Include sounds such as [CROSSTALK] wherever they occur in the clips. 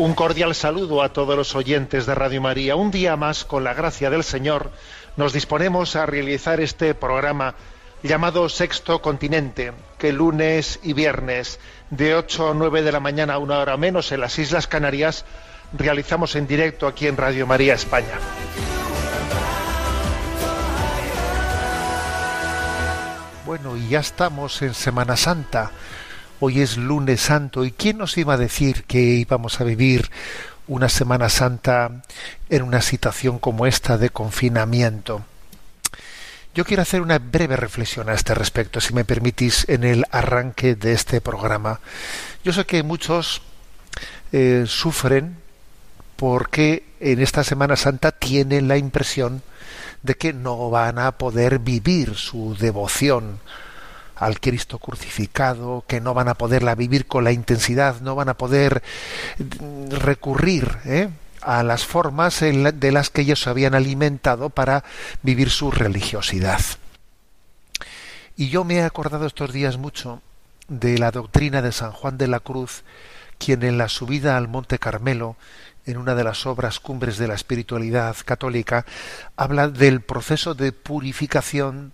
Un cordial saludo a todos los oyentes de Radio María. Un día más, con la gracia del Señor, nos disponemos a realizar este programa llamado Sexto Continente, que lunes y viernes de 8 a 9 de la mañana, una hora menos, en las Islas Canarias, realizamos en directo aquí en Radio María España. Bueno, y ya estamos en Semana Santa. Hoy es lunes santo y ¿quién nos iba a decir que íbamos a vivir una Semana Santa en una situación como esta de confinamiento? Yo quiero hacer una breve reflexión a este respecto, si me permitís, en el arranque de este programa. Yo sé que muchos eh, sufren porque en esta Semana Santa tienen la impresión de que no van a poder vivir su devoción al Cristo crucificado, que no van a poderla vivir con la intensidad, no van a poder mm, recurrir ¿eh? a las formas de las que ellos se habían alimentado para vivir su religiosidad. Y yo me he acordado estos días mucho de la doctrina de San Juan de la Cruz, quien en la subida al Monte Carmelo, en una de las obras cumbres de la espiritualidad católica, habla del proceso de purificación,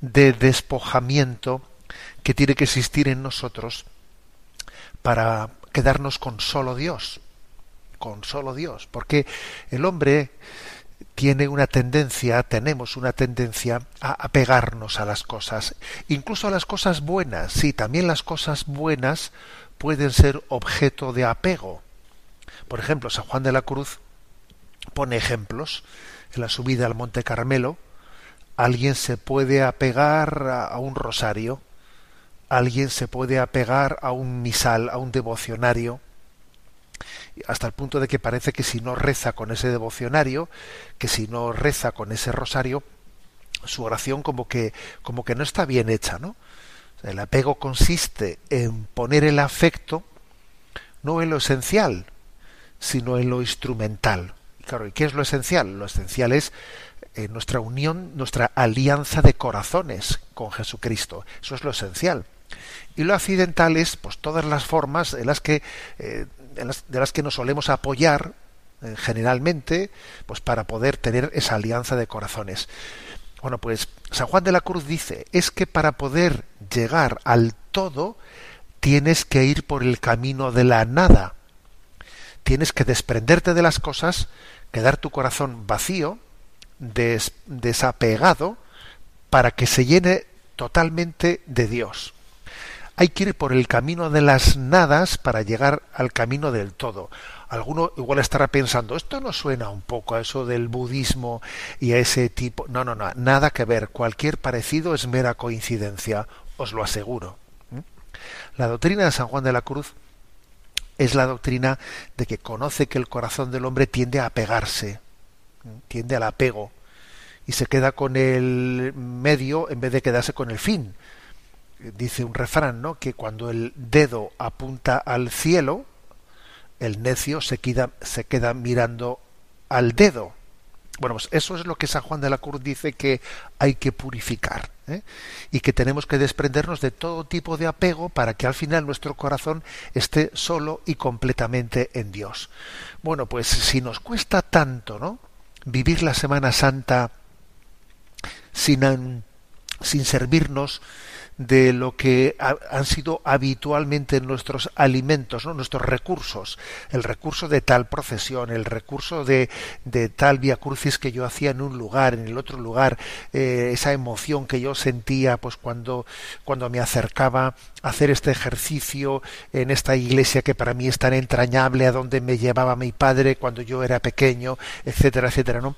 de despojamiento que tiene que existir en nosotros para quedarnos con solo Dios, con solo Dios, porque el hombre tiene una tendencia, tenemos una tendencia a apegarnos a las cosas, incluso a las cosas buenas. Sí, también las cosas buenas pueden ser objeto de apego. Por ejemplo, San Juan de la Cruz pone ejemplos. En la subida al Monte Carmelo, alguien se puede apegar a, un rosario, alguien se puede apegar a un misal, a un devocionario, hasta el punto de que parece que si no reza con ese devocionario, que si no reza con ese rosario, su oración como que como que no está bien hecha, ¿no? El apego consiste en poner el afecto no en lo esencial, sino en lo instrumental. Claro, ¿y qué es lo esencial? Lo esencial es eh, nuestra unión, nuestra alianza de corazones con Jesucristo. Eso es lo esencial. Y lo accidental es pues todas las formas en las que eh, en las- de las que nos solemos apoyar eh, generalmente pues para poder tener esa alianza de corazones. Bueno, pues San Juan de la Cruz dice, es que para poder llegar al todo tienes que ir por el camino de la nada. Tienes que desprenderte de las cosas, quedar tu corazón vacío, des- desapegado, para que se llene totalmente de Dios. Hay que ir por el camino de las nadas para llegar al camino del todo. Alguno igual estará pensando, esto no suena un poco a eso del budismo y a ese tipo. No, no, no, nada que ver. Cualquier parecido es mera coincidencia, os lo aseguro. ¿Mm? La doctrina de San Juan de la Cruz es la doctrina de que conoce que el corazón del hombre tiende a apegarse, ¿Mm? tiende al apego y se queda con el medio en vez de quedarse con el fin dice un refrán, ¿no? Que cuando el dedo apunta al cielo, el necio se queda, se queda mirando al dedo. Bueno, pues eso es lo que San Juan de la Cruz dice que hay que purificar ¿eh? y que tenemos que desprendernos de todo tipo de apego para que al final nuestro corazón esté solo y completamente en Dios. Bueno, pues si nos cuesta tanto, ¿no? Vivir la Semana Santa sin, sin servirnos de lo que han sido habitualmente nuestros alimentos, ¿no? nuestros recursos, el recurso de tal procesión, el recurso de, de tal via crucis que yo hacía en un lugar, en el otro lugar, eh, esa emoción que yo sentía pues cuando, cuando me acercaba a hacer este ejercicio en esta iglesia que para mí es tan entrañable, a donde me llevaba mi padre cuando yo era pequeño, etcétera, etcétera, ¿no?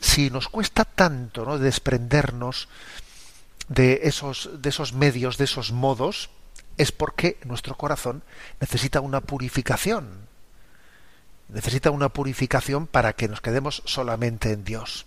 Si nos cuesta tanto, ¿no? desprendernos de esos, de esos medios, de esos modos, es porque nuestro corazón necesita una purificación. Necesita una purificación para que nos quedemos solamente en Dios.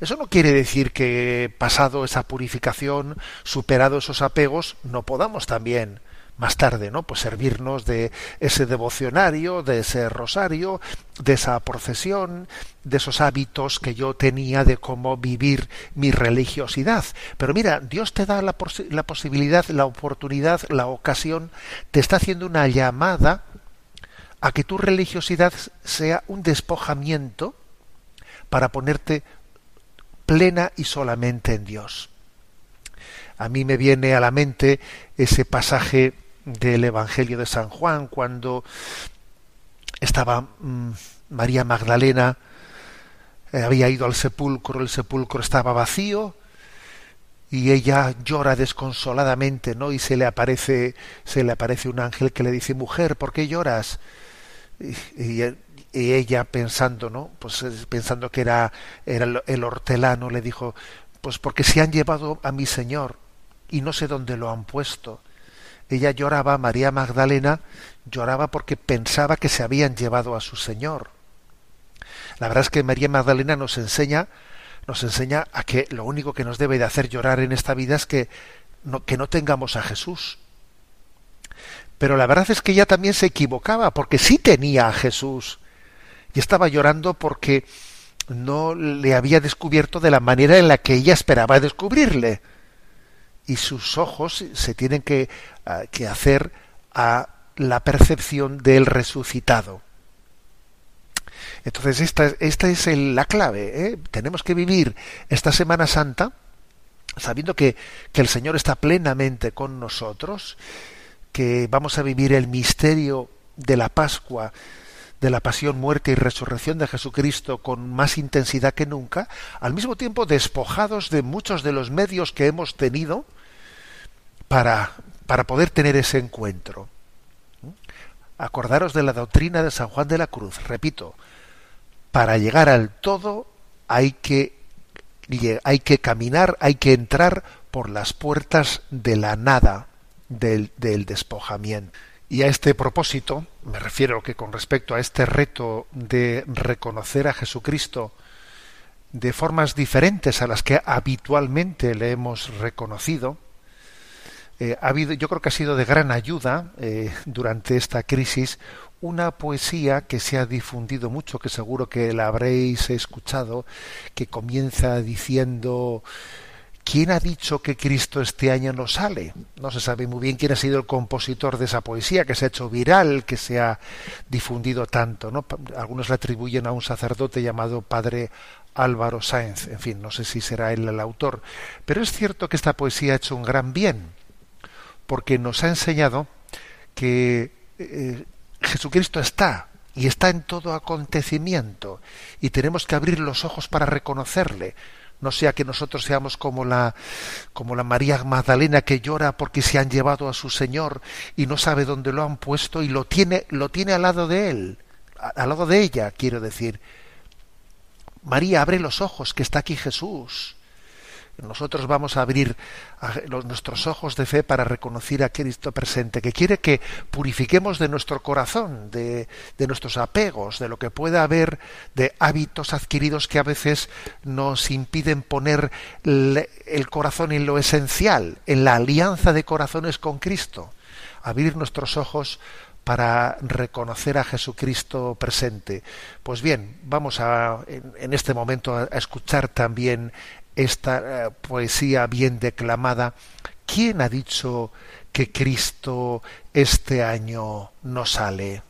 Eso no quiere decir que pasado esa purificación, superado esos apegos, no podamos también más tarde, ¿no? Pues servirnos de ese devocionario, de ese rosario, de esa procesión, de esos hábitos que yo tenía de cómo vivir mi religiosidad. Pero mira, Dios te da la, la posibilidad, la oportunidad, la ocasión, te está haciendo una llamada a que tu religiosidad sea un despojamiento para ponerte plena y solamente en Dios. A mí me viene a la mente ese pasaje del Evangelio de San Juan, cuando estaba mm, María Magdalena, eh, había ido al sepulcro, el sepulcro estaba vacío, y ella llora desconsoladamente, ¿no? Y se le aparece, se le aparece un ángel que le dice, mujer, ¿por qué lloras? Y, ella pensando, ¿no? Pues pensando que era, era el hortelano, le dijo, pues porque se han llevado a mi señor y no sé dónde lo han puesto. Ella lloraba, María Magdalena lloraba porque pensaba que se habían llevado a su Señor. La verdad es que María Magdalena nos enseña, nos enseña a que lo único que nos debe de hacer llorar en esta vida es que no, que no tengamos a Jesús. Pero la verdad es que ella también se equivocaba, porque sí tenía a Jesús. Y estaba llorando porque no le había descubierto de la manera en la que ella esperaba descubrirle y sus ojos se tienen que, ah, que hacer a la percepción del resucitado. Entonces esta, esta es la clave. ¿eh? Tenemos que vivir esta Semana Santa sabiendo que, que el Señor está plenamente con nosotros, que vamos a vivir el misterio de la Pascua, de la pasión, muerte y resurrección de Jesucristo con más intensidad que nunca, al mismo tiempo despojados de muchos de los medios que hemos tenido para, para poder tener ese encuentro. Acordaros de la doctrina de San Juan de la Cruz, repito, para llegar al todo hay que, hay que caminar, hay que entrar por las puertas de la nada, del, del despojamiento. Y a este propósito, me refiero que con respecto a este reto de reconocer a Jesucristo de formas diferentes a las que habitualmente le hemos reconocido, eh, ha habido, yo creo que ha sido de gran ayuda eh, durante esta crisis una poesía que se ha difundido mucho, que seguro que la habréis escuchado, que comienza diciendo ¿Quién ha dicho que Cristo este año no sale? No se sabe muy bien quién ha sido el compositor de esa poesía que se ha hecho viral, que se ha difundido tanto. ¿no? Algunos la atribuyen a un sacerdote llamado Padre Álvaro Sáenz. En fin, no sé si será él el autor. Pero es cierto que esta poesía ha hecho un gran bien, porque nos ha enseñado que eh, Jesucristo está y está en todo acontecimiento y tenemos que abrir los ojos para reconocerle no sea que nosotros seamos como la como la María Magdalena que llora porque se han llevado a su Señor y no sabe dónde lo han puesto y lo tiene lo tiene al lado de él, al lado de ella, quiero decir. María, abre los ojos, que está aquí Jesús. Nosotros vamos a abrir nuestros ojos de fe para reconocer a Cristo presente, que quiere que purifiquemos de nuestro corazón, de, de nuestros apegos, de lo que pueda haber de hábitos adquiridos que a veces nos impiden poner el corazón en lo esencial, en la alianza de corazones con Cristo. Abrir nuestros ojos para reconocer a Jesucristo presente. Pues bien, vamos a en, este momento a, escuchar también esta eh, poesía bien declamada. ¿Quién ha dicho que Cristo este año no sale?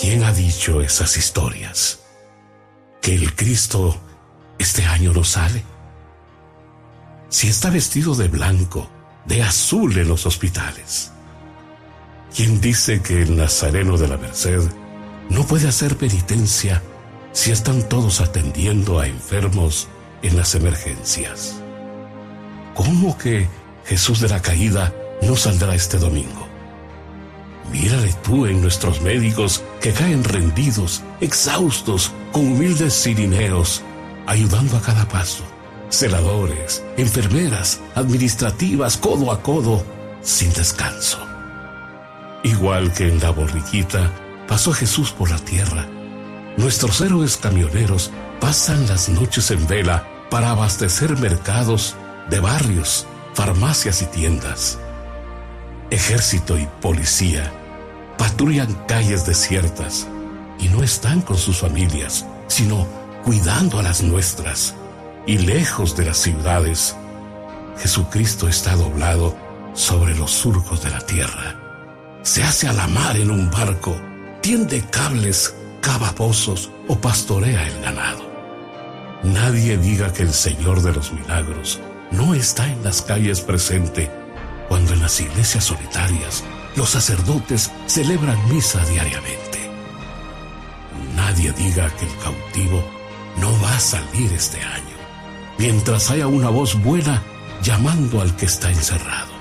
¿Quién ha dicho esas historias? ¿Que el Cristo este año no sale? Si está vestido de blanco, de azul en los hospitales. ¿Quién dice que el Nazareno de la Merced no puede hacer penitencia si están todos atendiendo a enfermos en las emergencias? ¿Cómo que Jesús de la Caída no saldrá este domingo? Mírale tú en nuestros médicos que caen rendidos, exhaustos, con humildes sirineos, ayudando a cada paso. Celadores, enfermeras, administrativas, codo a codo, sin descanso. Igual que en la borriquita, pasó Jesús por la tierra. Nuestros héroes camioneros pasan las noches en vela para abastecer mercados de barrios, farmacias y tiendas. Ejército y policía patrullan calles desiertas y no están con sus familias, sino cuidando a las nuestras. Y lejos de las ciudades, Jesucristo está doblado sobre los surcos de la tierra. Se hace a la mar en un barco, tiende cables, cava pozos o pastorea el ganado. Nadie diga que el Señor de los milagros no está en las calles presente cuando en las iglesias solitarias los sacerdotes celebran misa diariamente. Nadie diga que el cautivo no va a salir este año, mientras haya una voz buena llamando al que está encerrado.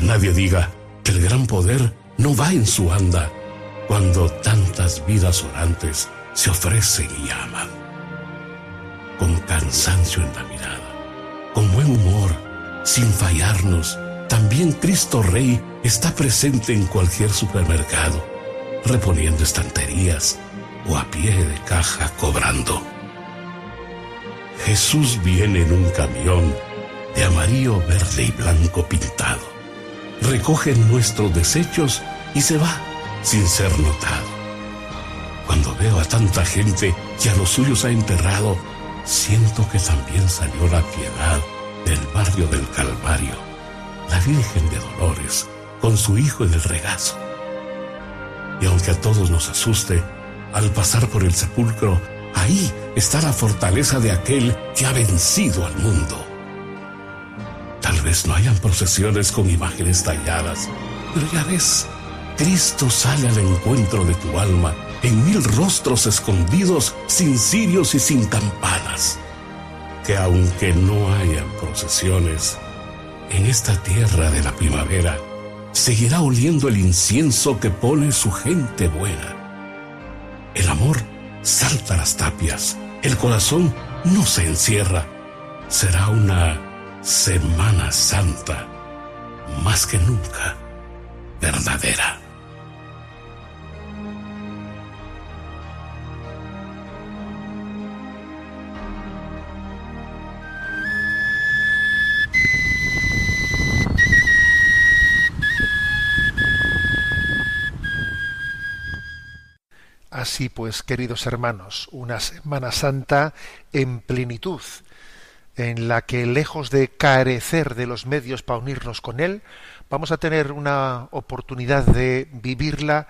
Nadie diga que el gran poder no va en su anda cuando tantas vidas orantes se ofrecen y llaman. Con cansancio en la mirada, con buen humor, sin fallarnos, también Cristo Rey está presente en cualquier supermercado, reponiendo estanterías o a pie de caja cobrando. Jesús viene en un camión de amarillo, verde y blanco pintado. Recoge nuestros desechos y se va sin ser notado. Cuando veo a tanta gente que a los suyos ha enterrado, siento que también salió la piedad del barrio del Calvario la Virgen de Dolores con su hijo en el regazo. Y aunque a todos nos asuste, al pasar por el sepulcro, ahí está la fortaleza de aquel que ha vencido al mundo. Tal vez no hayan procesiones con imágenes talladas, pero ya ves, Cristo sale al encuentro de tu alma en mil rostros escondidos, sin cirios y sin campanas. Que aunque no hayan procesiones, en esta tierra de la primavera seguirá oliendo el incienso que pone su gente buena. El amor salta las tapias, el corazón no se encierra. Será una Semana Santa más que nunca verdadera. Así pues, queridos hermanos, una Semana Santa en plenitud, en la que lejos de carecer de los medios para unirnos con Él, vamos a tener una oportunidad de vivirla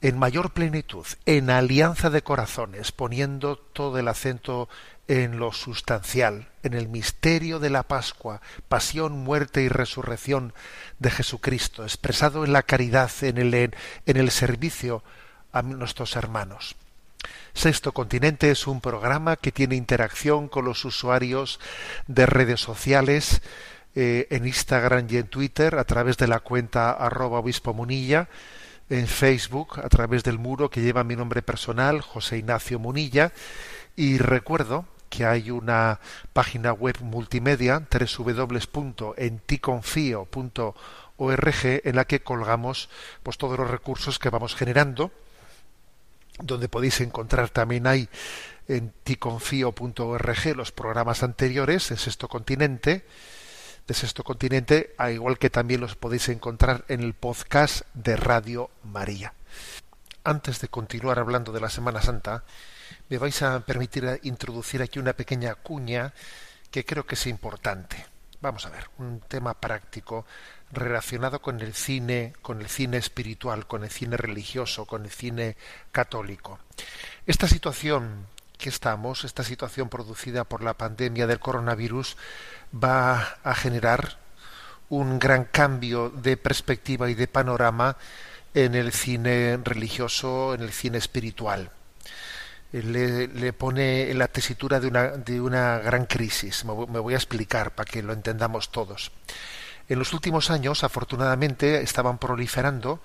en mayor plenitud, en alianza de corazones, poniendo todo el acento en lo sustancial, en el misterio de la Pascua, pasión, muerte y resurrección de Jesucristo, expresado en la caridad, en el, en el servicio a nuestros hermanos. Sexto Continente es un programa que tiene interacción con los usuarios de redes sociales eh, en Instagram y en Twitter a través de la cuenta arroba obispo munilla, en Facebook a través del muro que lleva mi nombre personal, José Ignacio Munilla, y recuerdo que hay una página web multimedia www.enticonfio.org en la que colgamos pues todos los recursos que vamos generando donde podéis encontrar también ahí en ticonfio.org los programas anteriores de Sexto Continente, de Sexto Continente, a igual que también los podéis encontrar en el podcast de Radio María. Antes de continuar hablando de la Semana Santa, me vais a permitir introducir aquí una pequeña cuña que creo que es importante. Vamos a ver, un tema práctico relacionado con el cine, con el cine espiritual, con el cine religioso, con el cine católico. Esta situación que estamos, esta situación producida por la pandemia del coronavirus, va a generar un gran cambio de perspectiva y de panorama en el cine religioso, en el cine espiritual. Le, le, pone en la tesitura de una, de una gran crisis. Me voy a explicar para que lo entendamos todos. En los últimos años, afortunadamente, estaban proliferando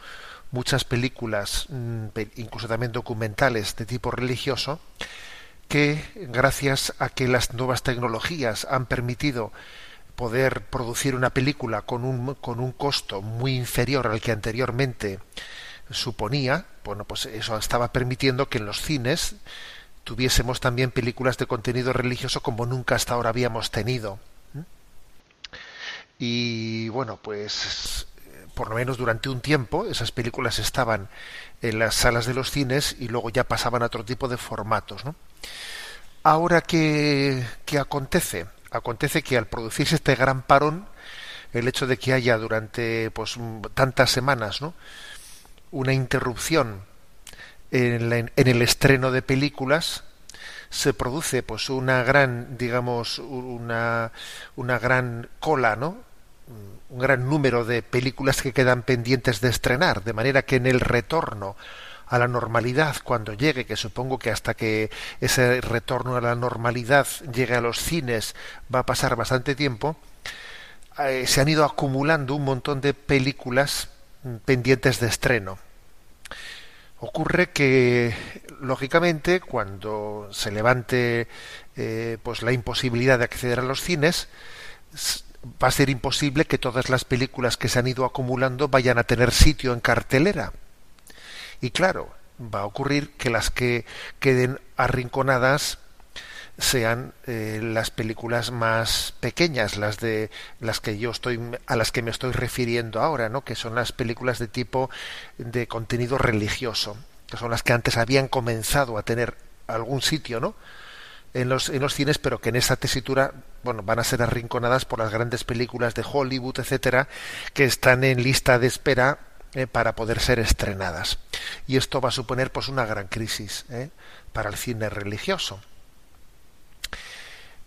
muchas películas, mm, incluso también documentales de tipo religioso, que gracias a que las nuevas tecnologías han permitido poder producir una película con un, con un costo muy inferior al que anteriormente suponía, bueno, pues eso estaba permitiendo que en los cines tuviésemos también películas de contenido religioso como nunca hasta ahora habíamos tenido. Y bueno, pues por lo menos durante un tiempo esas películas estaban en las salas de los cines y luego ya pasaban a otro tipo de formatos. ¿no? Ahora, ¿qué, ¿qué acontece? Acontece que al producirse este gran parón, el hecho de que haya durante pues, tantas semanas ¿no? una interrupción en, en, el estreno de películas, se produce pues una gran digamos una, una gran cola no un gran número de películas que quedan pendientes de estrenar de manera que en el retorno a la normalidad cuando llegue, que supongo que hasta que ese retorno a la normalidad llegue a los cines va a pasar bastante tiempo, eh, se han ido acumulando un montón de películas mm, pendientes de estreno. Ocurre que, lógicamente, cuando se levante eh, pues la imposibilidad de acceder a los cines, va a ser imposible que todas las películas que se han ido acumulando vayan a tener sitio en cartelera. Y claro, va a ocurrir que las que queden arrinconadas sean eh, las películas más pequeñas, las de las que yo estoy a las que me estoy refiriendo ahora, ¿no? Que son las películas de tipo de contenido religioso, que son las que antes habían comenzado a tener algún sitio, ¿no? En los, en los cines, pero que en esa tesitura, bueno, van a ser arrinconadas por las grandes películas de Hollywood, etcétera, que están en lista de espera eh, para poder ser estrenadas. Y esto va a suponer pues una gran crisis eh, para el cine religioso.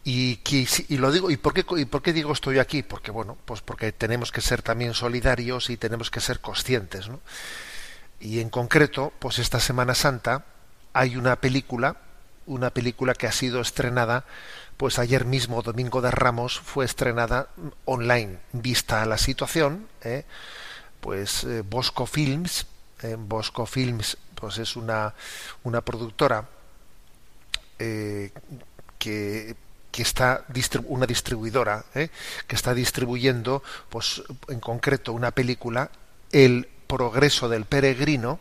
Y, y, lo digo y por qué y por qué digo estoy aquí porque bueno pues porque tenemos que ser también solidarios y tenemos que ser conscientes ¿no? y en concreto pues esta Semana Santa hay una película una película que ha sido estrenada pues ayer mismo domingo de Ramos fue estrenada online vista la situación ¿eh? pues eh, Bosco Films, eh, Bosco Films pues es una, una productora que, que está una distribuidora que está distribuyendo pues en concreto una película El progreso del peregrino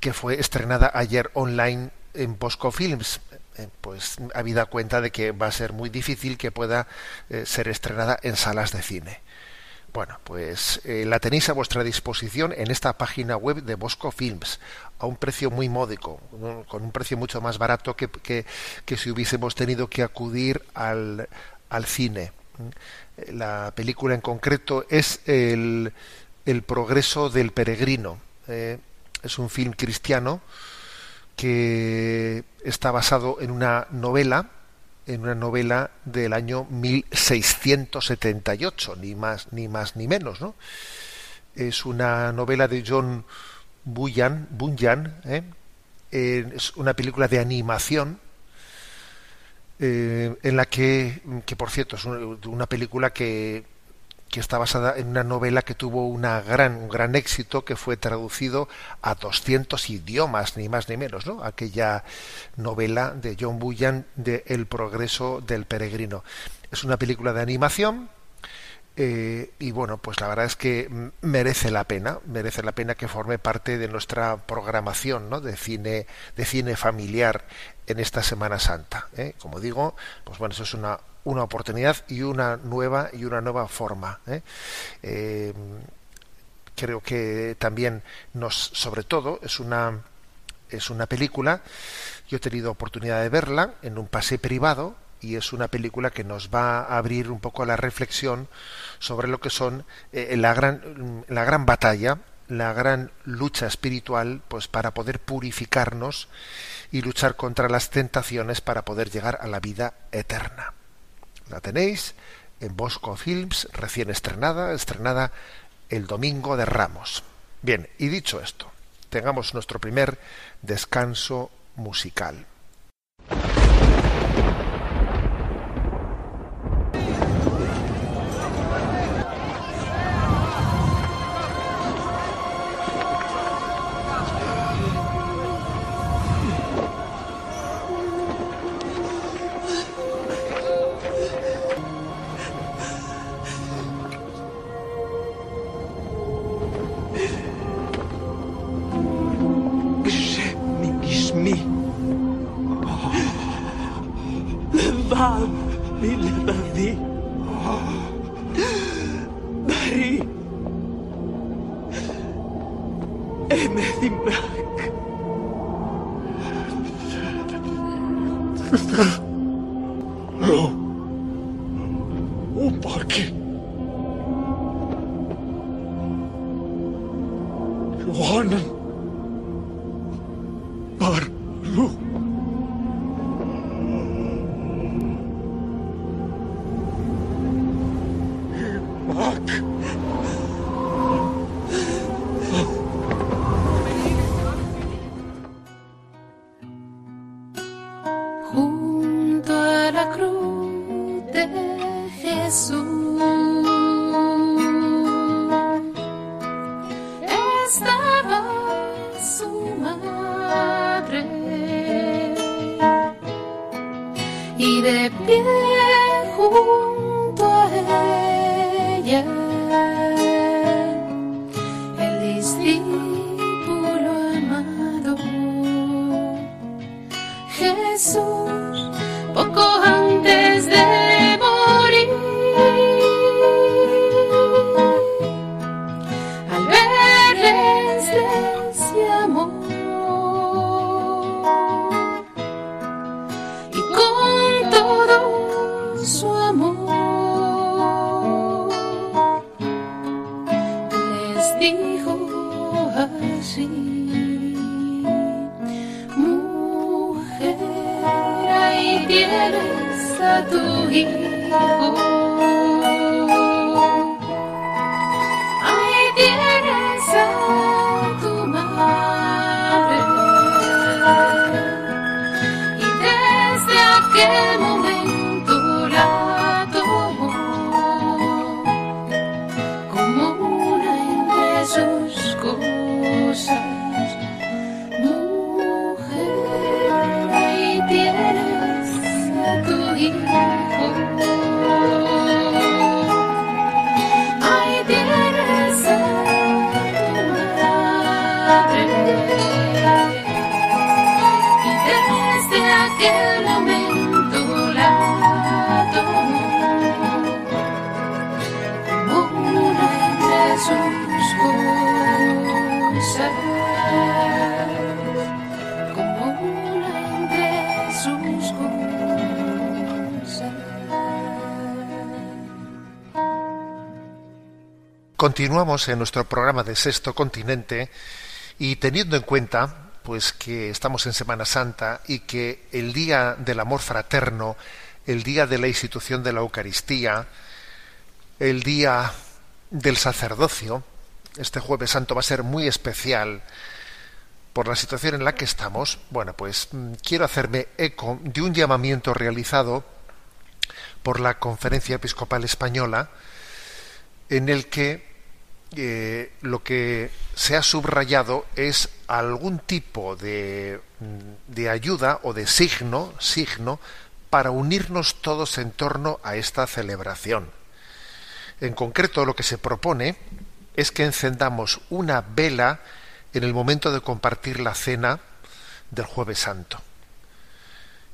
que fue estrenada ayer online en Bosco Films pues habida cuenta de que va a ser muy difícil que pueda ser estrenada en salas de cine bueno, pues eh, la tenéis a vuestra disposición en esta página web de Bosco Films, a un precio muy módico, con un precio mucho más barato que, que, si hubiésemos tenido que acudir al, al, cine. La película en concreto es El, el progreso del peregrino. Eh, es un film cristiano que está basado en una novela en una novela del año 1678, ni más ni más ni menos, ¿no? Es una novela de John Bunyan, ¿eh? es una película de animación eh, en la que, que por cierto es una película que que está basada en una novela que tuvo una gran, un gran éxito, que fue traducido a 200 idiomas, ni más ni menos, ¿no? Aquella novela de John Bullan de El progreso del peregrino. Es una película de animación Eh, y bueno, pues la verdad es que merece la pena, merece la pena que forme parte de nuestra programación ¿no? de cine, de cine familiar en esta Semana Santa. ¿eh? Como digo, pues bueno, eso es una, una oportunidad y una nueva y una nueva forma. ¿eh? creo que también nos, sobre todo, es una es una película. Yo he tenido oportunidad de verla en un pase privado y es una película que nos va a abrir un poco la reflexión sobre lo que son eh, la gran la gran batalla la gran lucha espiritual pues para poder purificarnos y luchar contra las tentaciones para poder llegar a la vida eterna la tenéis en Bosco Films recién estrenada estrenada el domingo de Ramos. Bien y dicho esto tengamos nuestro primer descanso musical En nuestro programa de Sexto Continente y teniendo en cuenta pues que estamos en Semana Santa y que el día del amor fraterno, el día de la institución de la Eucaristía, el día del sacerdocio, este jueves santo va a ser muy especial por la situación en la que estamos. Bueno, pues mm, quiero hacerme eco de un llamamiento realizado por la Conferencia Episcopal Española en el que lo que se ha subrayado es algún tipo de, de, ayuda o de signo, signo para unirnos todos en torno a esta celebración. En concreto, lo que se propone es que encendamos una vela en el momento de compartir la cena del jueves santo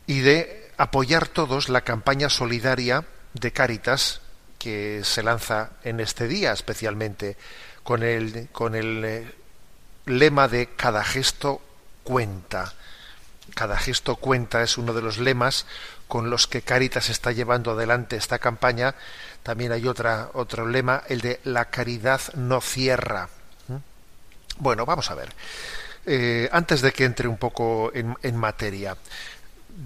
y de apoyar todos la campaña solidaria de Cáritas que se lanza en este día especialmente con el, con el eh, lema de cada gesto cuenta. Cada gesto cuenta es uno de los lemas con los que Cáritas está llevando adelante esta campaña. También hay otra, otro lema, el de la caridad no cierra. ¿Mm? Bueno, vamos a ver. Eh, antes de que entre un poco en materia,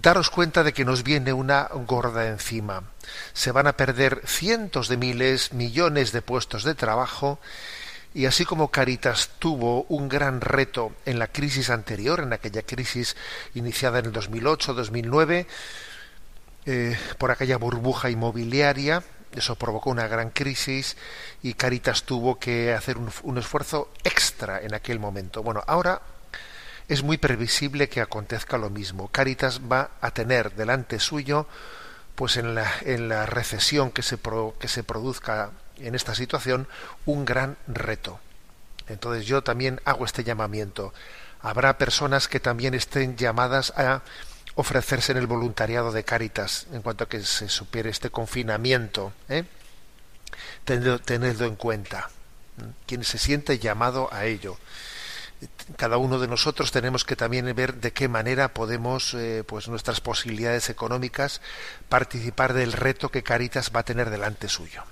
daros cuenta de que nos viene una gorda encima. Se van a perder cientos de miles, millones de puestos de trabajo y así como Caritas tuvo un gran reto en la crisis anterior, en aquella crisis iniciada en el 2008-2009, eh, por aquella burbuja inmobiliaria, eso provocó una gran crisis y Caritas tuvo que hacer un, un esfuerzo extra en aquel momento. Bueno, ahora es muy previsible que acontezca lo mismo. Caritas va a tener delante suyo, pues en la, en la recesión que se, que se produzca en esta situación, un gran reto. Entonces yo también hago este llamamiento. Habrá personas que también estén llamadas a ofrecerse en el voluntariado de Caritas en cuanto a que se supiere este confinamiento. ¿eh? Tenedlo, tenedlo en cuenta. Quien se siente llamado a ello cada uno de nosotros tenemos que también ver de qué manera podemos, eh, pues nuestras posibilidades económicas, participar del reto que Caritas va a tener delante suyo.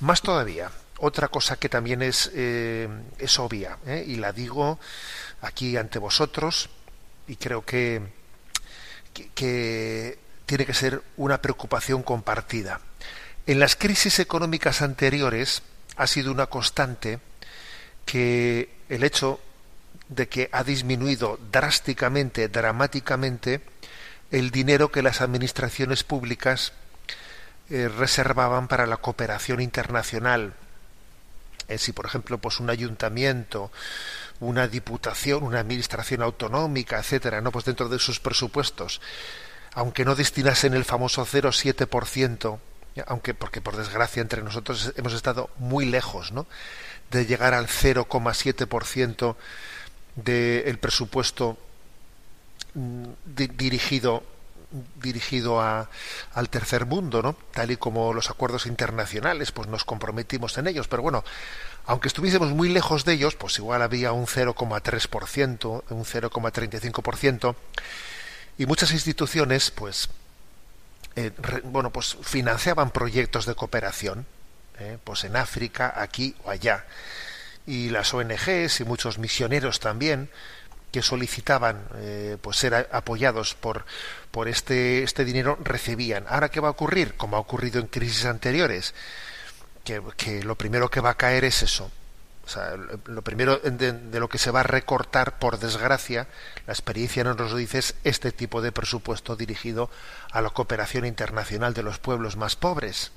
Más todavía, otra cosa que también es, eh, es obvia, ¿eh? y la digo aquí ante vosotros, y creo que, que, que tiene que ser una preocupación compartida. En las crisis económicas anteriores ha sido una constante que el hecho de que ha disminuido drásticamente, dramáticamente, el dinero que las administraciones públicas eh, reservaban para la cooperación internacional. Eh, si, por ejemplo, pues un ayuntamiento, una diputación, una administración autonómica, etcétera, no, pues dentro de sus presupuestos, aunque no destinasen el famoso 0,7%, aunque porque por desgracia entre nosotros hemos estado muy lejos, ¿no? de llegar al 0,7% del presupuesto mm, di, dirigido dirigido a, al tercer mundo, ¿no? Tal y como los acuerdos internacionales, pues nos comprometimos en ellos. Pero bueno, aunque estuviésemos muy lejos de ellos, pues igual había un 0,3%, un 0,35%, y muchas instituciones, pues, eh, bueno, pues financiaban proyectos de cooperación, eh, pues en África, aquí o allá y las ONGs y muchos misioneros también que solicitaban eh, pues ser apoyados por por este este dinero recibían. Ahora qué va a ocurrir como ha ocurrido en crisis anteriores que, que lo primero que va a caer es eso. O sea, lo primero de, de, lo que se va a recortar, por desgracia, la experiencia nos lo dice, es este tipo de presupuesto dirigido a la cooperación internacional de los pueblos más pobres.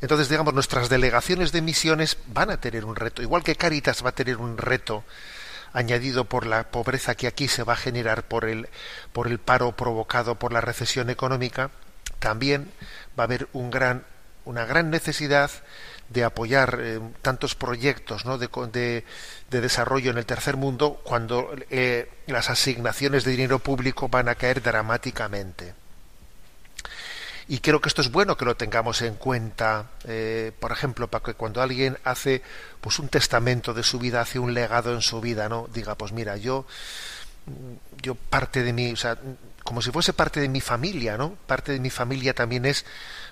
Entonces, digamos, nuestras delegaciones de misiones van a tener un reto, igual que Caritas va a tener un reto añadido por la pobreza que aquí se va a generar por el, por el paro provocado por la recesión económica, también va a haber una gran necesidad de apoyar eh, tantos proyectos de, desarrollo en el tercer mundo cuando eh, las asignaciones de dinero público van a caer dramáticamente y creo que esto es bueno que lo tengamos en cuenta eh, por ejemplo para que cuando alguien hace pues un testamento de su vida hace un legado en su vida no diga pues mira yo yo parte de mi o sea como si fuese parte de mi familia no parte de mi familia también es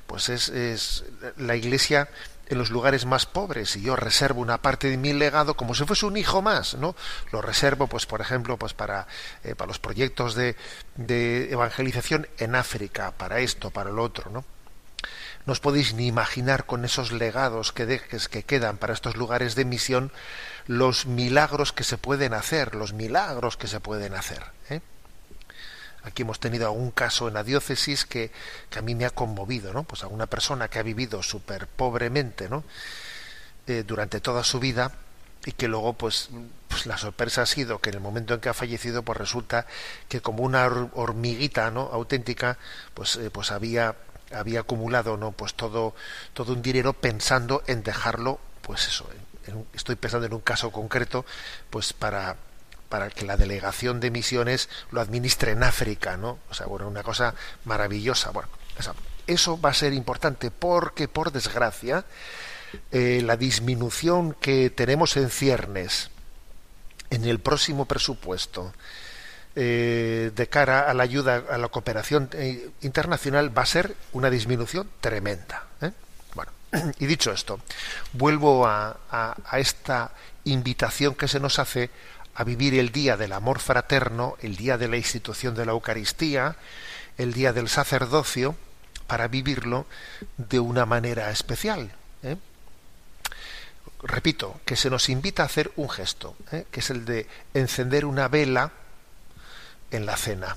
pues es, es la iglesia en los lugares más pobres y yo reservo una parte de mi legado como si fuese un hijo más no lo reservo pues por ejemplo pues para eh, para los proyectos de, de evangelización en África para esto para lo otro no no os podéis ni imaginar con esos legados que dejes que quedan para estos lugares de misión los milagros que se pueden hacer los milagros que se pueden hacer ¿eh? Aquí hemos tenido algún caso en la diócesis que, que a mí me ha conmovido, ¿no? Pues alguna persona que ha vivido súper pobremente, ¿no? Eh, durante toda su vida y que luego, pues, pues la sorpresa ha sido que en el momento en que ha fallecido, pues resulta que como una hormiguita, ¿no? Auténtica, pues, eh, pues había había acumulado no pues todo todo un dinero pensando en dejarlo pues eso estoy pensando en un caso concreto pues para para que la delegación de misiones lo administre en África no o sea bueno una cosa maravillosa bueno eso va a ser importante porque por desgracia eh, la disminución que tenemos en ciernes en el próximo presupuesto eh, de cara a la ayuda a la cooperación eh, internacional va a ser una disminución tremenda. Bueno, [CLEARS THROAT] y dicho esto, vuelvo a esta invitación que se nos hace a vivir el día del amor fraterno, el día de la institución de la Eucaristía, el día del sacerdocio, para vivirlo de una manera especial. ¿eh? Repito, que se nos invita a hacer un gesto, ¿eh? que es el de encender una vela en la cena.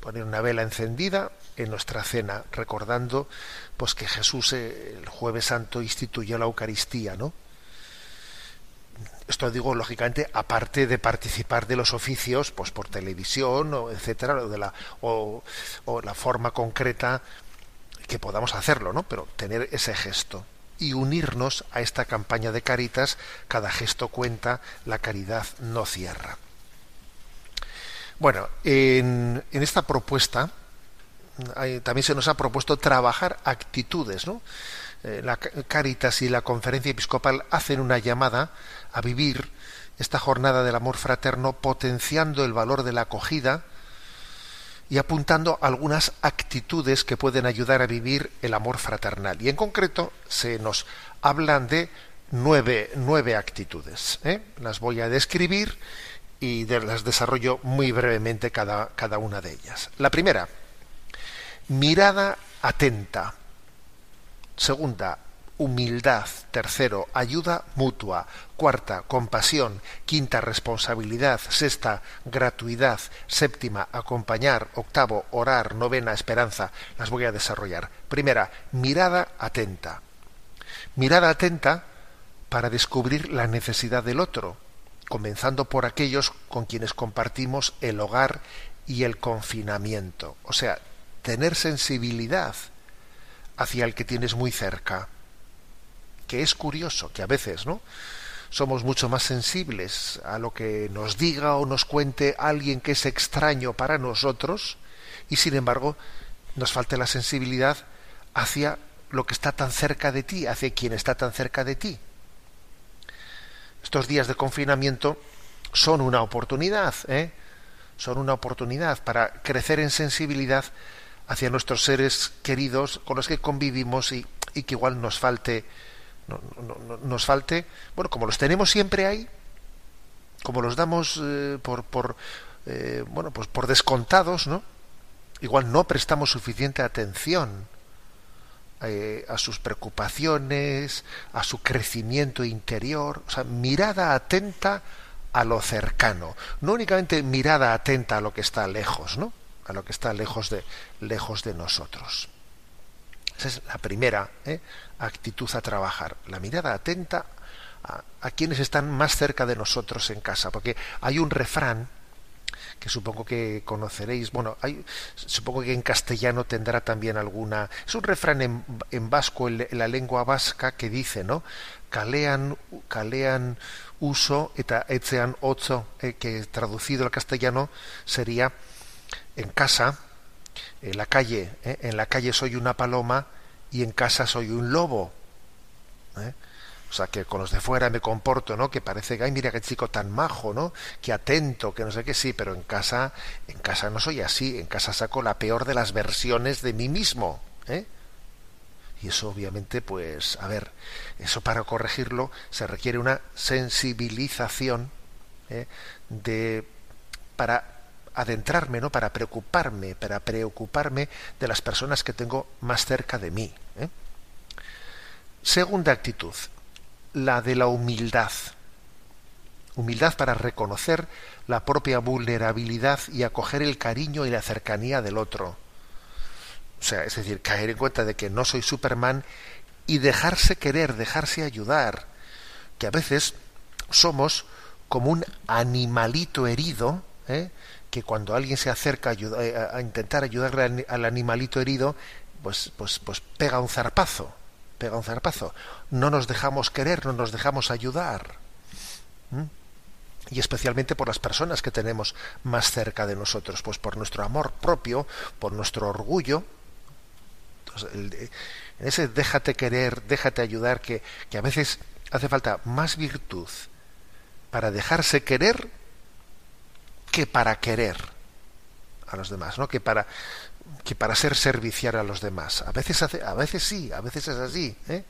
Poner una vela encendida en nuestra cena, recordando pues que Jesús eh, el jueves santo instituyó la Eucaristía, ¿no? Esto digo lógicamente aparte de participar de los oficios, pues por televisión o etcétera, o de la o, la forma concreta que podamos hacerlo, ¿no? Pero tener ese gesto y unirnos a esta campaña de Caritas, cada gesto cuenta, la caridad no cierra. Bueno, en, en esta propuesta también se nos ha propuesto trabajar actitudes, ¿no? Eh, la Caritas y la Conferencia Episcopal hacen una llamada a vivir esta jornada del amor fraterno potenciando el valor de la acogida y apuntando algunas actitudes que pueden ayudar a vivir el amor fraternal. Y en concreto se nos hablan de nueve, nueve actitudes. ¿eh? Las voy a describir y de, las desarrollo muy brevemente cada, cada una de ellas. La primera, mirada atenta. Segunda, humildad. Tercero, ayuda mutua. Cuarta, compasión. Quinta, responsabilidad. Sexta, gratuidad. Séptima, acompañar. Octavo, orar. Novena, esperanza. Las voy a desarrollar. Primera, mirada atenta. Mirada atenta para descubrir la necesidad del otro comenzando por aquellos con quienes compartimos el hogar y el confinamiento. O sea, tener sensibilidad hacia el que tienes muy cerca. Que es curioso que a veces, ¿no? Somos mucho más sensibles a lo que nos diga o nos cuente alguien que es extraño para nosotros y sin embargo nos falta la sensibilidad hacia lo que está tan cerca de ti, hacia quien está tan cerca de ti estos días de confinamiento son una oportunidad, ¿eh? son una oportunidad para crecer en sensibilidad hacia nuestros seres queridos con los que convivimos y, que igual nos falte, no, no, nos falte, bueno, como los tenemos siempre ahí, como los damos eh, por, por eh, bueno, pues por descontados, ¿no? Igual no prestamos suficiente atención eh, a sus preocupaciones, a su crecimiento interior, o sea, mirada atenta a lo cercano, no únicamente mirada atenta a lo que está lejos, ¿no? A lo que está lejos de lejos de nosotros. Esa es la primera ¿eh? actitud a trabajar, la mirada atenta a, quienes están más cerca de nosotros en casa, porque hay un refrán que supongo que conoceréis. Bueno, hay, supongo que en castellano tendrá también alguna. Es un refrán en, en vasco, en, la lengua vasca, que dice, ¿no? Kalean, kalean uso eta etzean otso, eh, que traducido al castellano sería en casa, en la calle, eh, en la calle soy una paloma y en casa soy un lobo. ¿eh? O sea, que con los de fuera me comporto, ¿no? Que parece que, ay, mira qué chico tan majo, ¿no? Que atento, que no sé qué, sí, pero en casa, en casa no soy así, en casa saco la peor de las versiones de mí mismo, ¿eh? Y eso obviamente, pues, a ver, eso para corregirlo se requiere una sensibilización ¿eh? de para adentrarme, ¿no? Para preocuparme, para preocuparme de las personas que tengo más cerca de mí. ¿eh? Segunda actitud, la de la humildad. Humildad para reconocer la propia vulnerabilidad y acoger el cariño y la cercanía del otro. O sea, es decir, caer en cuenta de que no soy Superman y dejarse querer, dejarse ayudar. Que a veces somos como un animalito herido, ¿eh? que cuando alguien se acerca a, ayudar, a intentar ayudarle al animalito herido, pues, pues, pues pega un zarpazo, pega un zarpazo. No nos dejamos querer, no nos dejamos ayudar. Y especialmente por las personas que tenemos más cerca de nosotros, pues por nuestro amor propio, por nuestro orgullo. Entonces, en ese déjate querer, déjate ayudar, que, que a veces hace falta más virtud para dejarse querer que para querer a los demás, ¿no? Que para que para ser servicial a los demás. A veces hace, a veces sí, a veces es así, ¿eh?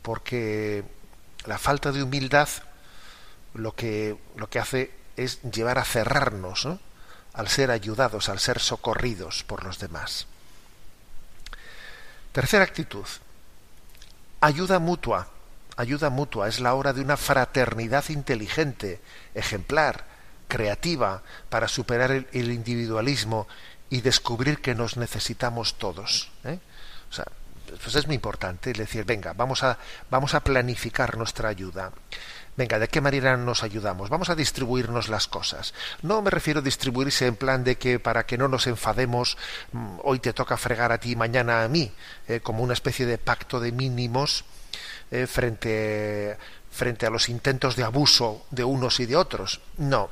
porque la falta de humildad lo que lo que hace es llevar a cerrarnos, ¿no? al ser ayudados, al ser socorridos por los demás. Tercera actitud, ayuda mutua. Ayuda mutua es la hora de una fraternidad inteligente, ejemplar, creativa, para superar el, individualismo y descubrir que nos necesitamos todos. ¿eh? O sea, pues es muy importante decir, venga, vamos a, vamos a planificar nuestra ayuda. Venga, ¿de qué manera nos ayudamos? Vamos a distribuirnos las cosas. No me refiero a distribuirse en plan de que para que no nos enfademos, mm, hoy te toca fregar a ti, mañana a mí, eh, como una especie de pacto de mínimos eh, frente, frente a los intentos de abuso de unos y de otros. No,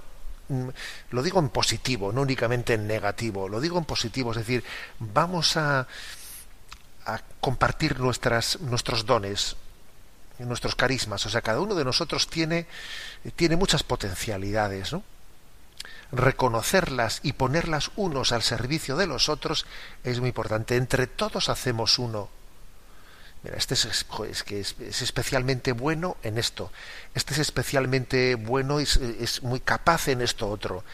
lo digo en positivo, no únicamente en negativo, lo digo en positivo, es decir, vamos a, compartir nuestras, nuestros dones, nuestros carismas. O sea, cada uno de nosotros tiene, tiene muchas potencialidades, ¿no? Reconocerlas y ponerlas unos al servicio de los otros es muy importante. Entre todos hacemos uno. Mira, este es, que es, es, especialmente bueno en esto. Este es especialmente bueno y es, muy capaz en esto otro.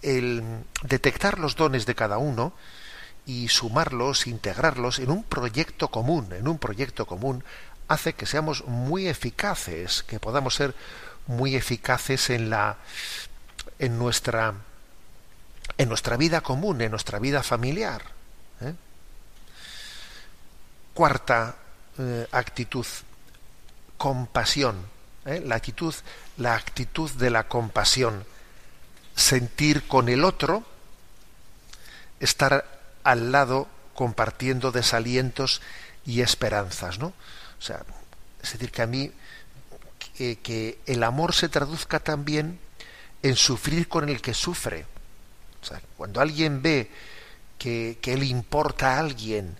El detectar los dones de cada uno y sumarlos, integrarlos en un proyecto común, en un proyecto común, hace que seamos muy eficaces, que podamos ser muy eficaces en la en nuestra en nuestra vida común, en nuestra vida familiar. Cuarta eh, actitud, compasión. ¿eh? La actitud, la actitud de la compasión, sentir con el otro, estar al lado compartiendo desalientos y esperanzas, ¿no? O sea, es decir, que a mí que, el amor se traduzca también en sufrir con el que sufre. Cuando alguien ve que, que él importa a alguien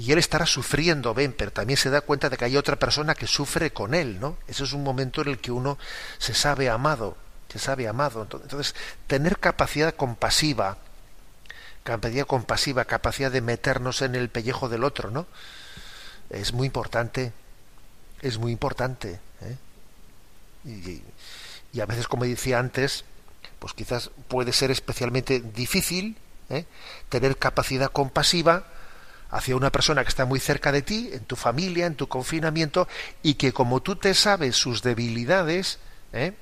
y él estará sufriendo, ven, pero también se da cuenta de que hay otra persona que sufre con él, ¿no? Ese es un momento en el que uno se sabe amado, se sabe amado. Entonces, tener capacidad compasiva, capacidad compasiva, capacidad de meternos en el pellejo del otro, ¿no? es muy importante, es muy importante. ¿eh? Y, a veces, como decía antes, pues quizás puede ser especialmente difícil ¿eh? tener capacidad compasiva hacia una persona que está muy cerca de ti, en tu familia, en tu confinamiento, y que como tú te sabes sus debilidades, ¿eh?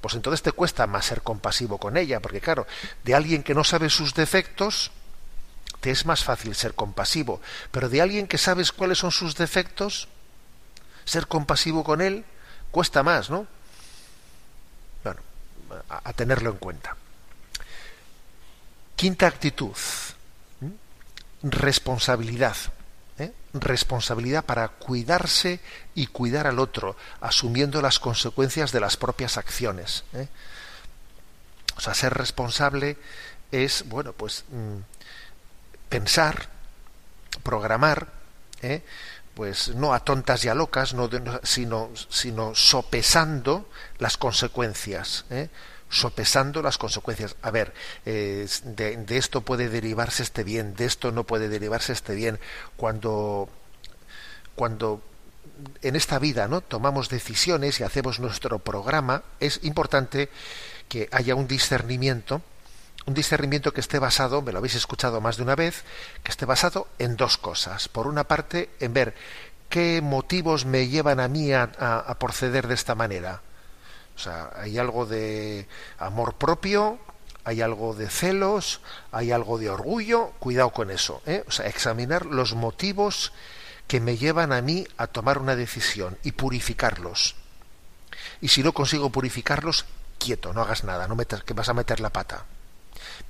pues entonces te cuesta más ser compasivo con ella, porque claro, de alguien que no sabe sus defectos, te es más fácil ser compasivo, pero de alguien que sabes cuáles son sus defectos, ser compasivo con él cuesta más, ¿no? Bueno, a, a tenerlo en cuenta. Quinta actitud, responsabilidad. ¿eh? Responsabilidad para cuidarse y cuidar al otro, asumiendo las consecuencias de las propias acciones. ¿eh? O sea, ser responsable es, bueno, pues mmm, pensar, programar, ¿eh? pues no a tontas y a locas, no sino, sino sopesando las consecuencias. ¿eh? Sopesando las consecuencias. A ver, eh, de, esto puede derivarse este bien, de esto no puede derivarse este bien. Cuando, cuando en esta vida no tomamos decisiones y hacemos nuestro programa, es importante que haya un discernimiento un discernimiento que esté basado, me lo habéis escuchado más de una vez, que esté basado en dos cosas. Por una parte, en ver qué motivos me llevan a mí a, a proceder de esta manera. O sea, hay algo de amor propio, hay algo de celos, hay algo de orgullo, cuidado con eso. ¿eh? O sea, examinar los motivos que me llevan a mí a tomar una decisión y purificarlos. Y si no consigo purificarlos, quieto, no hagas nada, no metas, que vas a meter la pata.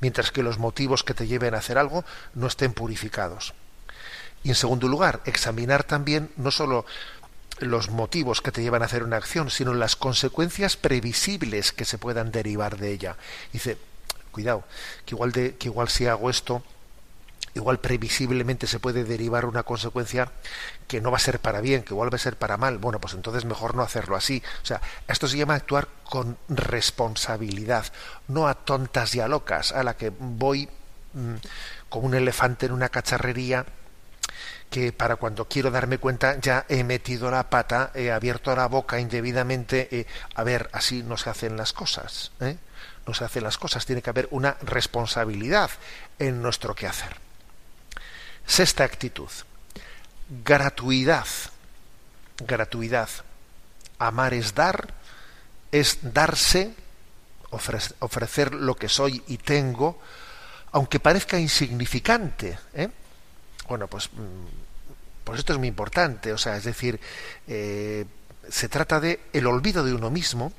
mientras que los motivos que te lleven a hacer algo no estén purificados. Y en segundo lugar, examinar también no solo los motivos que te llevan a hacer una acción, sino las consecuencias previsibles que se puedan derivar de ella. Dice, cuidado, que igual de, que igual si hago esto, igual previsiblemente se puede derivar una consecuencia que no va a ser para bien, que igual va a ser para mal. Bueno, pues entonces mejor no hacerlo así. O sea, esto se llama actuar con responsabilidad, no a tontas y a locas, a la que voy mmm, como un elefante en una cacharrería que para cuando quiero darme cuenta ya he metido la pata, he abierto la boca indebidamente. Eh, a ver, así no se hacen las cosas. ¿eh? No se hacen las cosas. Tiene que haber una responsabilidad en nuestro quehacer. Sexta actitud. Gratuidad. Gratuidad. Amar es dar, es darse, ofrecer lo que soy y tengo, aunque parezca insignificante. ¿eh? Bueno, pues, pues esto es muy importante. O sea, es decir, eh, se trata de el olvido de uno mismo,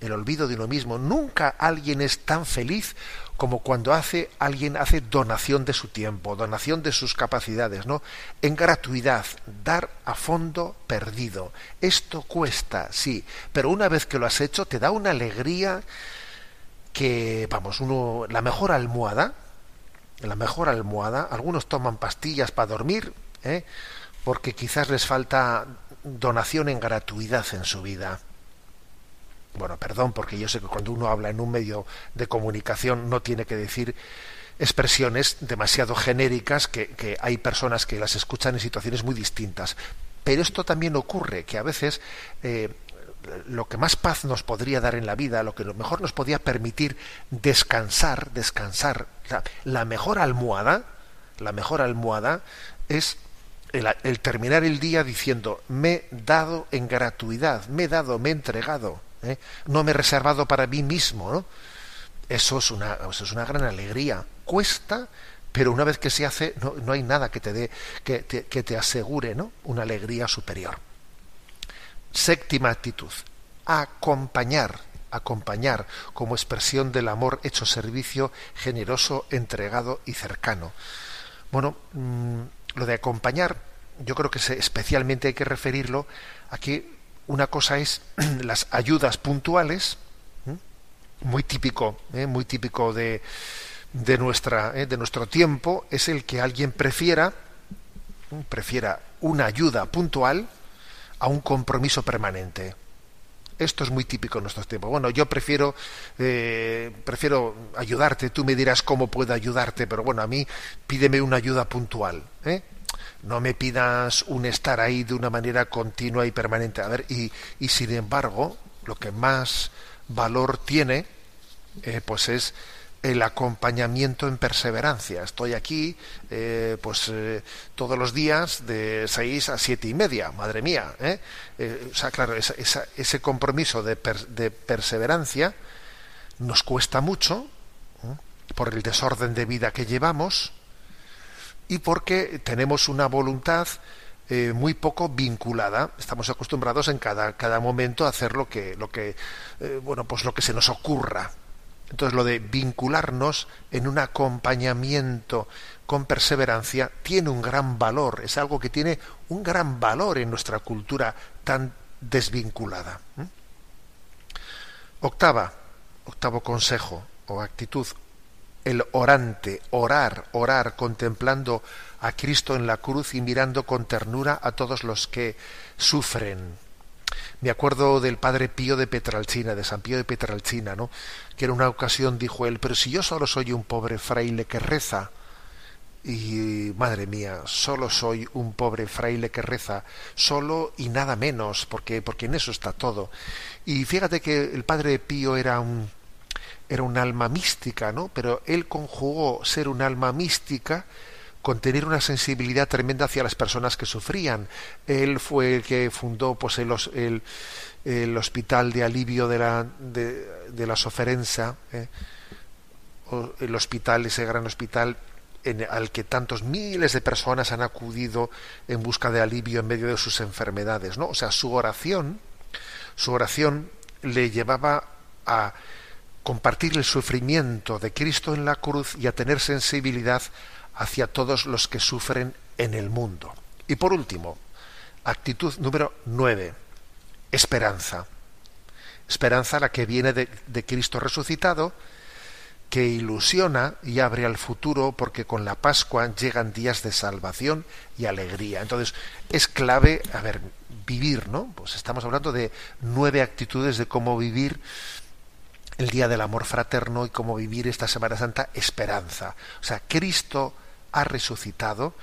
el olvido de uno mismo. Nunca alguien es tan feliz como cuando hace alguien hace donación de su tiempo, donación de sus capacidades, ¿no? En gratuidad, dar a fondo perdido. Esto cuesta, sí, pero una vez que lo has hecho te da una alegría que, vamos, uno la mejor almohada, la mejor almohada, algunos toman pastillas para dormir, ¿eh? porque quizás les falta donación en gratuidad en su vida bueno, perdón, porque yo sé que cuando uno habla en un medio de comunicación no tiene que decir expresiones demasiado genéricas que, que, hay personas que las escuchan en situaciones muy distintas. Pero esto también ocurre, que a veces eh, lo que más paz nos podría dar en la vida, lo que mejor nos podría permitir descansar, descansar, la, la mejor almohada, la mejor almohada es el, el terminar el día diciendo, me he dado en gratuidad, me he dado, me he entregado ¿eh? no me he reservado para mí mismo. ¿no? Eso, es una, eso es una gran alegría. Cuesta, pero una vez que se hace, no, no hay nada que te dé, que te, que te asegure ¿no? una alegría superior. Séptima actitud, acompañar, acompañar como expresión del amor hecho servicio, generoso, entregado y cercano. Bueno, mmm, lo de acompañar, yo creo que se, especialmente hay que referirlo a que una cosa es [CLEARS THROAT] las ayudas puntuales, muy típico, ¿eh? muy típico de, de, nuestra, ¿eh? de nuestro tiempo, es el que alguien prefiera, prefiera una ayuda puntual a un compromiso permanente. Esto es muy típico en nuestros tiempos. Bueno, yo prefiero, eh, prefiero ayudarte, tú me dirás cómo puedo ayudarte, pero bueno, a mí pídeme una ayuda puntual. ¿eh? no me pidas un estar ahí de una manera continua y permanente. A ver, y, y sin embargo, lo que más valor tiene, eh, pues es el acompañamiento en perseverancia. Estoy aquí, eh, pues eh, todos los días de seis a siete y media, madre mía. ¿eh? eh o sea, claro, esa, esa, ese compromiso de, de, perseverancia nos cuesta mucho por el desorden de vida que llevamos, y porque tenemos una voluntad muy poco vinculada. Estamos acostumbrados en cada, cada momento a hacer lo que, lo que bueno, pues lo que se nos ocurra. Entonces lo de vincularnos en un acompañamiento con perseverancia tiene un gran valor, es algo que tiene un gran valor en nuestra cultura tan desvinculada. Octava, octavo consejo o actitud, el orante, orar, orar, contemplando a Cristo en la cruz y mirando con ternura a todos los que sufren. Me acuerdo del padre Pío de Petralcina, de San Pío de Petralcina, ¿no? Que en una ocasión dijo él, pero si yo solo soy un pobre fraile que reza, y madre mía, solo soy un pobre fraile que reza, solo y nada menos, porque, porque en eso está todo. Y fíjate que el padre Pío era un, era un alma mística, ¿no? Pero él conjugó ser un alma mística con tener una sensibilidad tremenda hacia las personas que sufrían. Él fue el que fundó pues, el, el, hospital de alivio de la, de la soferenza, ¿eh? el hospital, ese gran hospital en, al que tantos miles de personas han acudido en busca de alivio en medio de sus enfermedades, ¿no? O sea, su oración, su oración le llevaba a compartir el sufrimiento de Cristo en la cruz y a tener sensibilidad hacia todos los que sufren en el mundo. Y por último, actitud número nueve, esperanza. Esperanza la que viene de, de Cristo resucitado, que ilusiona y abre al futuro porque con la Pascua llegan días de salvación y alegría. Entonces, es clave, a ver, vivir, ¿no? Pues estamos hablando de nueve actitudes de cómo vivir el día del amor fraterno y cómo vivir esta Semana Santa esperanza. O sea, Cristo ha resucitado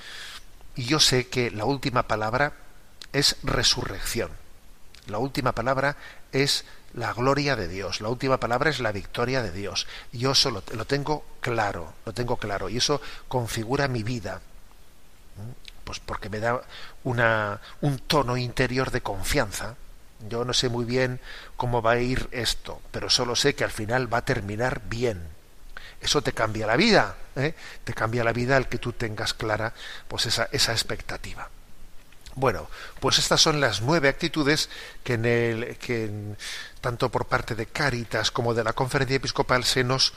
y yo sé que la última palabra es resurrección. La última palabra es la gloria de Dios. La última palabra es la victoria de Dios. Yo solo lo tengo claro, lo tengo claro y eso configura mi vida. Pues porque me da una, un tono interior de confianza. Yo no sé muy bien cómo va a ir esto, pero solo sé que al final va a terminar bien. Eso te cambia la vida, ¿eh? te cambia la vida el que tú tengas clara pues esa, esa expectativa. Bueno, pues estas son las nueve actitudes que, en el, que tanto por parte de Cáritas como de la Conferencia Episcopal se nos,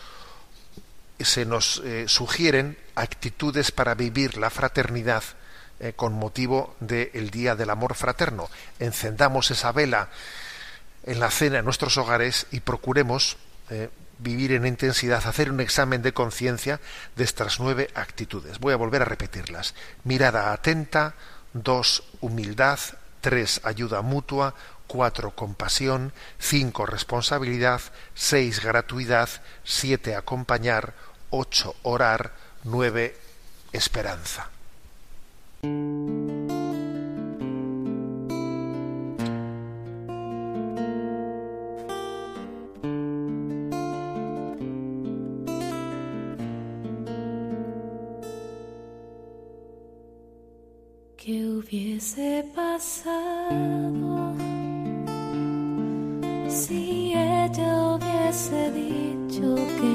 se nos eh, sugieren actitudes para vivir la fraternidad eh, con motivo del Día del Amor Fraterno. Encendamos esa vela en la cena en nuestros hogares y procuremos eh, vivir en intensidad, hacer un examen de conciencia de estas nueve actitudes. Voy a volver a repetirlas. Mirada atenta, dos, humildad, tres, ayuda mutua, cuatro, compasión, cinco, responsabilidad, seis, gratuidad, siete, acompañar, ocho, orar, nueve, esperanza. ¿Qué hubiese pasado si ella hubiese dicho que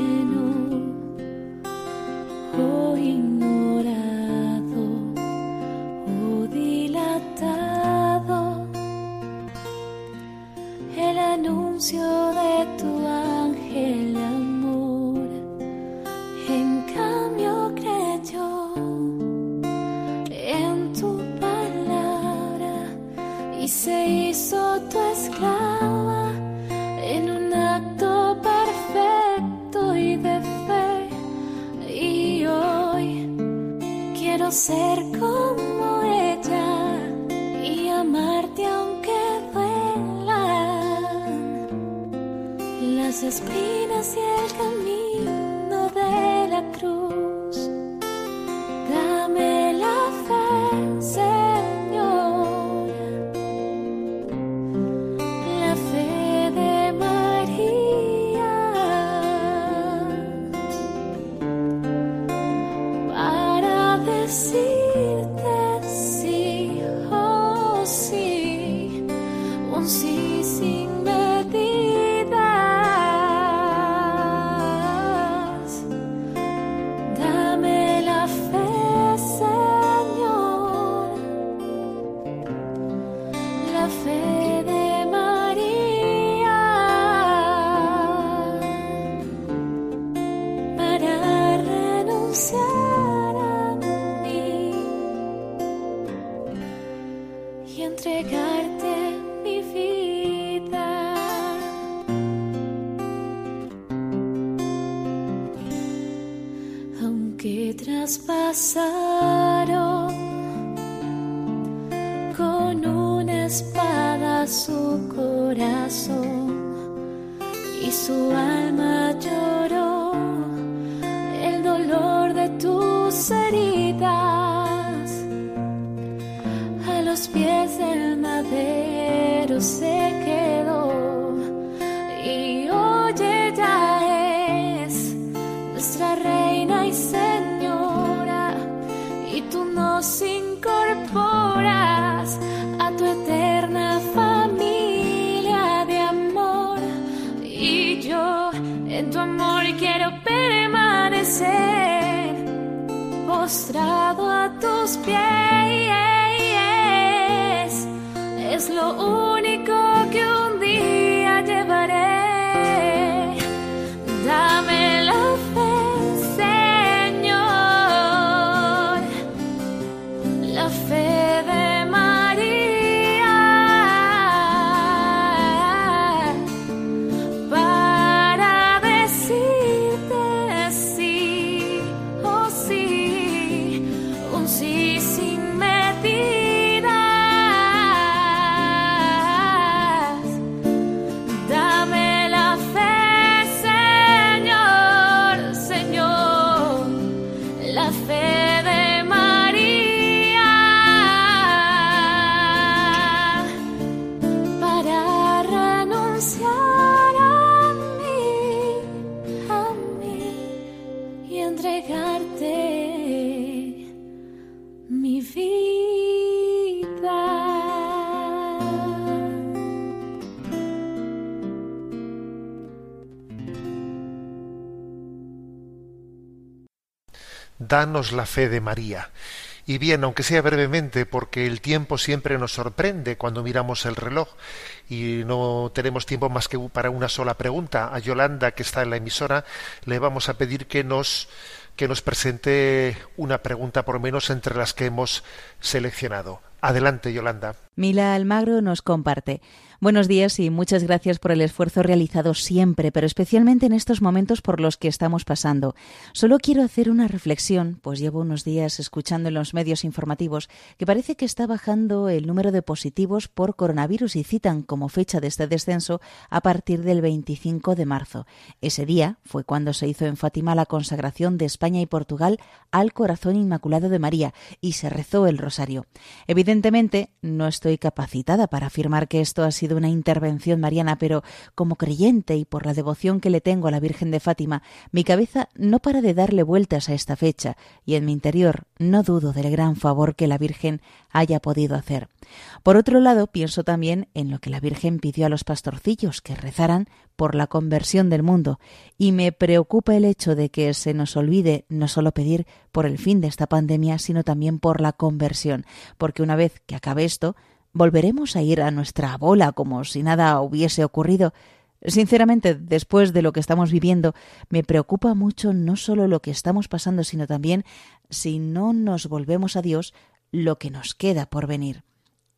Danos la fe de María. Y bien, aunque sea brevemente, porque el tiempo siempre nos sorprende cuando miramos el reloj y no tenemos tiempo más que para una sola pregunta. A Yolanda, que está en la emisora, le vamos a pedir que nos que nos presente una pregunta por menos entre las que hemos seleccionado. Adelante, Yolanda. Mila Almagro nos comparte. Buenos días y muchas gracias por el esfuerzo realizado siempre, pero especialmente en estos momentos por los que estamos pasando. Solo quiero hacer una reflexión, pues llevo unos días escuchando en los medios informativos que parece que está bajando el número de positivos por coronavirus y citan como fecha de este descenso a partir del 25 de marzo. Ese día fue cuando se hizo en Fátima la consagración de España y Portugal al corazón inmaculado de María y se rezó el rosario. Evidentemente, no estoy capacitada para afirmar que esto ha sido una intervención mariana, pero como creyente y por la devoción que le tengo a la Virgen de Fátima, mi cabeza no para de darle vueltas a esta fecha y en mi interior no dudo del gran favor que la Virgen haya podido hacer. Por otro lado, pienso también en lo que la Virgen pidió a los pastorcillos que rezaran por la conversión del mundo y me preocupa el hecho de que se nos olvide no solo pedir por el fin de esta pandemia, sino también por la conversión, porque una vez que acabe esto, volveremos a ir a nuestra bola como si nada hubiese ocurrido. Sinceramente, después de lo que estamos viviendo, me preocupa mucho no solo lo que estamos pasando, sino también si no nos volvemos a Dios, lo que nos queda por venir.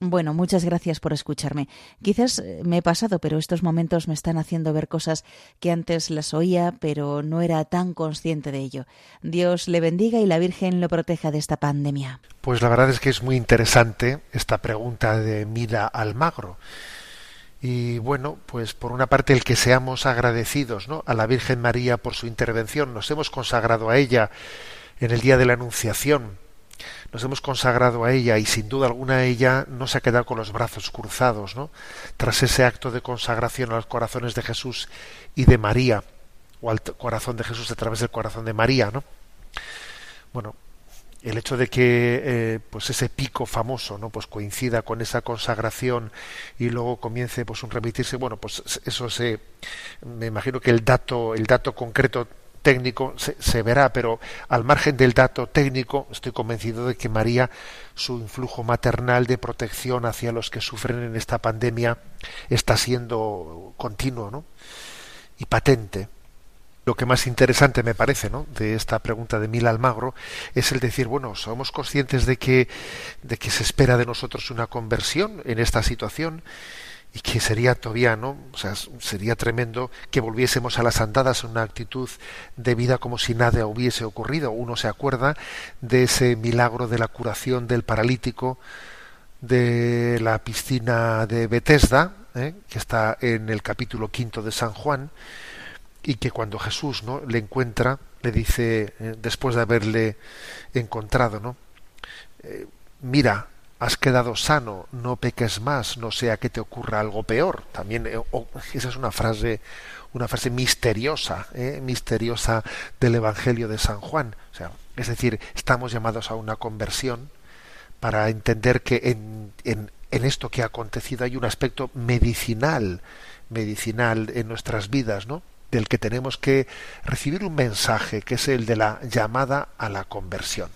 Bueno, muchas gracias por escucharme. Quizás eh, me he pasado, pero estos momentos me están haciendo ver cosas que antes las oía, pero no era tan consciente de ello. Dios le bendiga y la Virgen lo proteja de esta pandemia. Pues la verdad es que es muy interesante esta pregunta de Mila Almagro. Y bueno, pues por una parte el que seamos agradecidos ¿no? a la Virgen María por su intervención, nos hemos consagrado a ella en el día de la Anunciación, nos hemos consagrado a ella y sin duda alguna ella no se ha quedado con los brazos cruzados, ¿no? Tras ese acto de consagración a los corazones de Jesús y de María, o al corazón de Jesús a través del corazón de María, ¿no? Bueno, el hecho de que eh, pues ese pico famoso no pues coincida con esa consagración y luego comience pues un remitirse bueno pues eso se me imagino que el dato el dato concreto técnico se, se, verá, pero al margen del dato técnico, estoy convencido de que María, su influjo maternal de protección hacia los que sufren en esta pandemia, está siendo continuo ¿no? y patente. Lo que más interesante me parece ¿no? de esta pregunta de Mila Almagro es el decir, bueno, somos conscientes de que, de que se espera de nosotros una conversión en esta situación y que sería todavía, ¿no? O sea, sería tremendo que volviésemos a las andadas en una actitud de vida como si nada hubiese ocurrido. Uno se acuerda de ese milagro de la curación del paralítico de la piscina de Bethesda, ¿eh? que está en el capítulo quinto de San Juan, y que cuando Jesús ¿no? le encuentra, le dice, eh, después de haberle encontrado, ¿no? Eh, mira, has quedado sano, no peques más, no sea que te ocurra algo peor. También oh, esa es una frase, una frase misteriosa, ¿eh? misteriosa del Evangelio de San Juan. O sea, es decir, estamos llamados a una conversión para entender que en, en, en esto que ha acontecido hay un aspecto medicinal, medicinal en nuestras vidas, ¿no? Del que tenemos que recibir un mensaje, que es el de la llamada a la conversión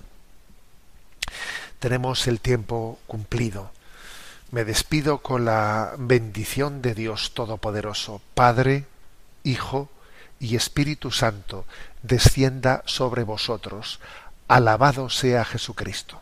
tenemos el tiempo cumplido. Me despido con la bendición de Dios Todopoderoso, Padre, Hijo y Espíritu Santo, descienda sobre vosotros. Alabado sea Jesucristo.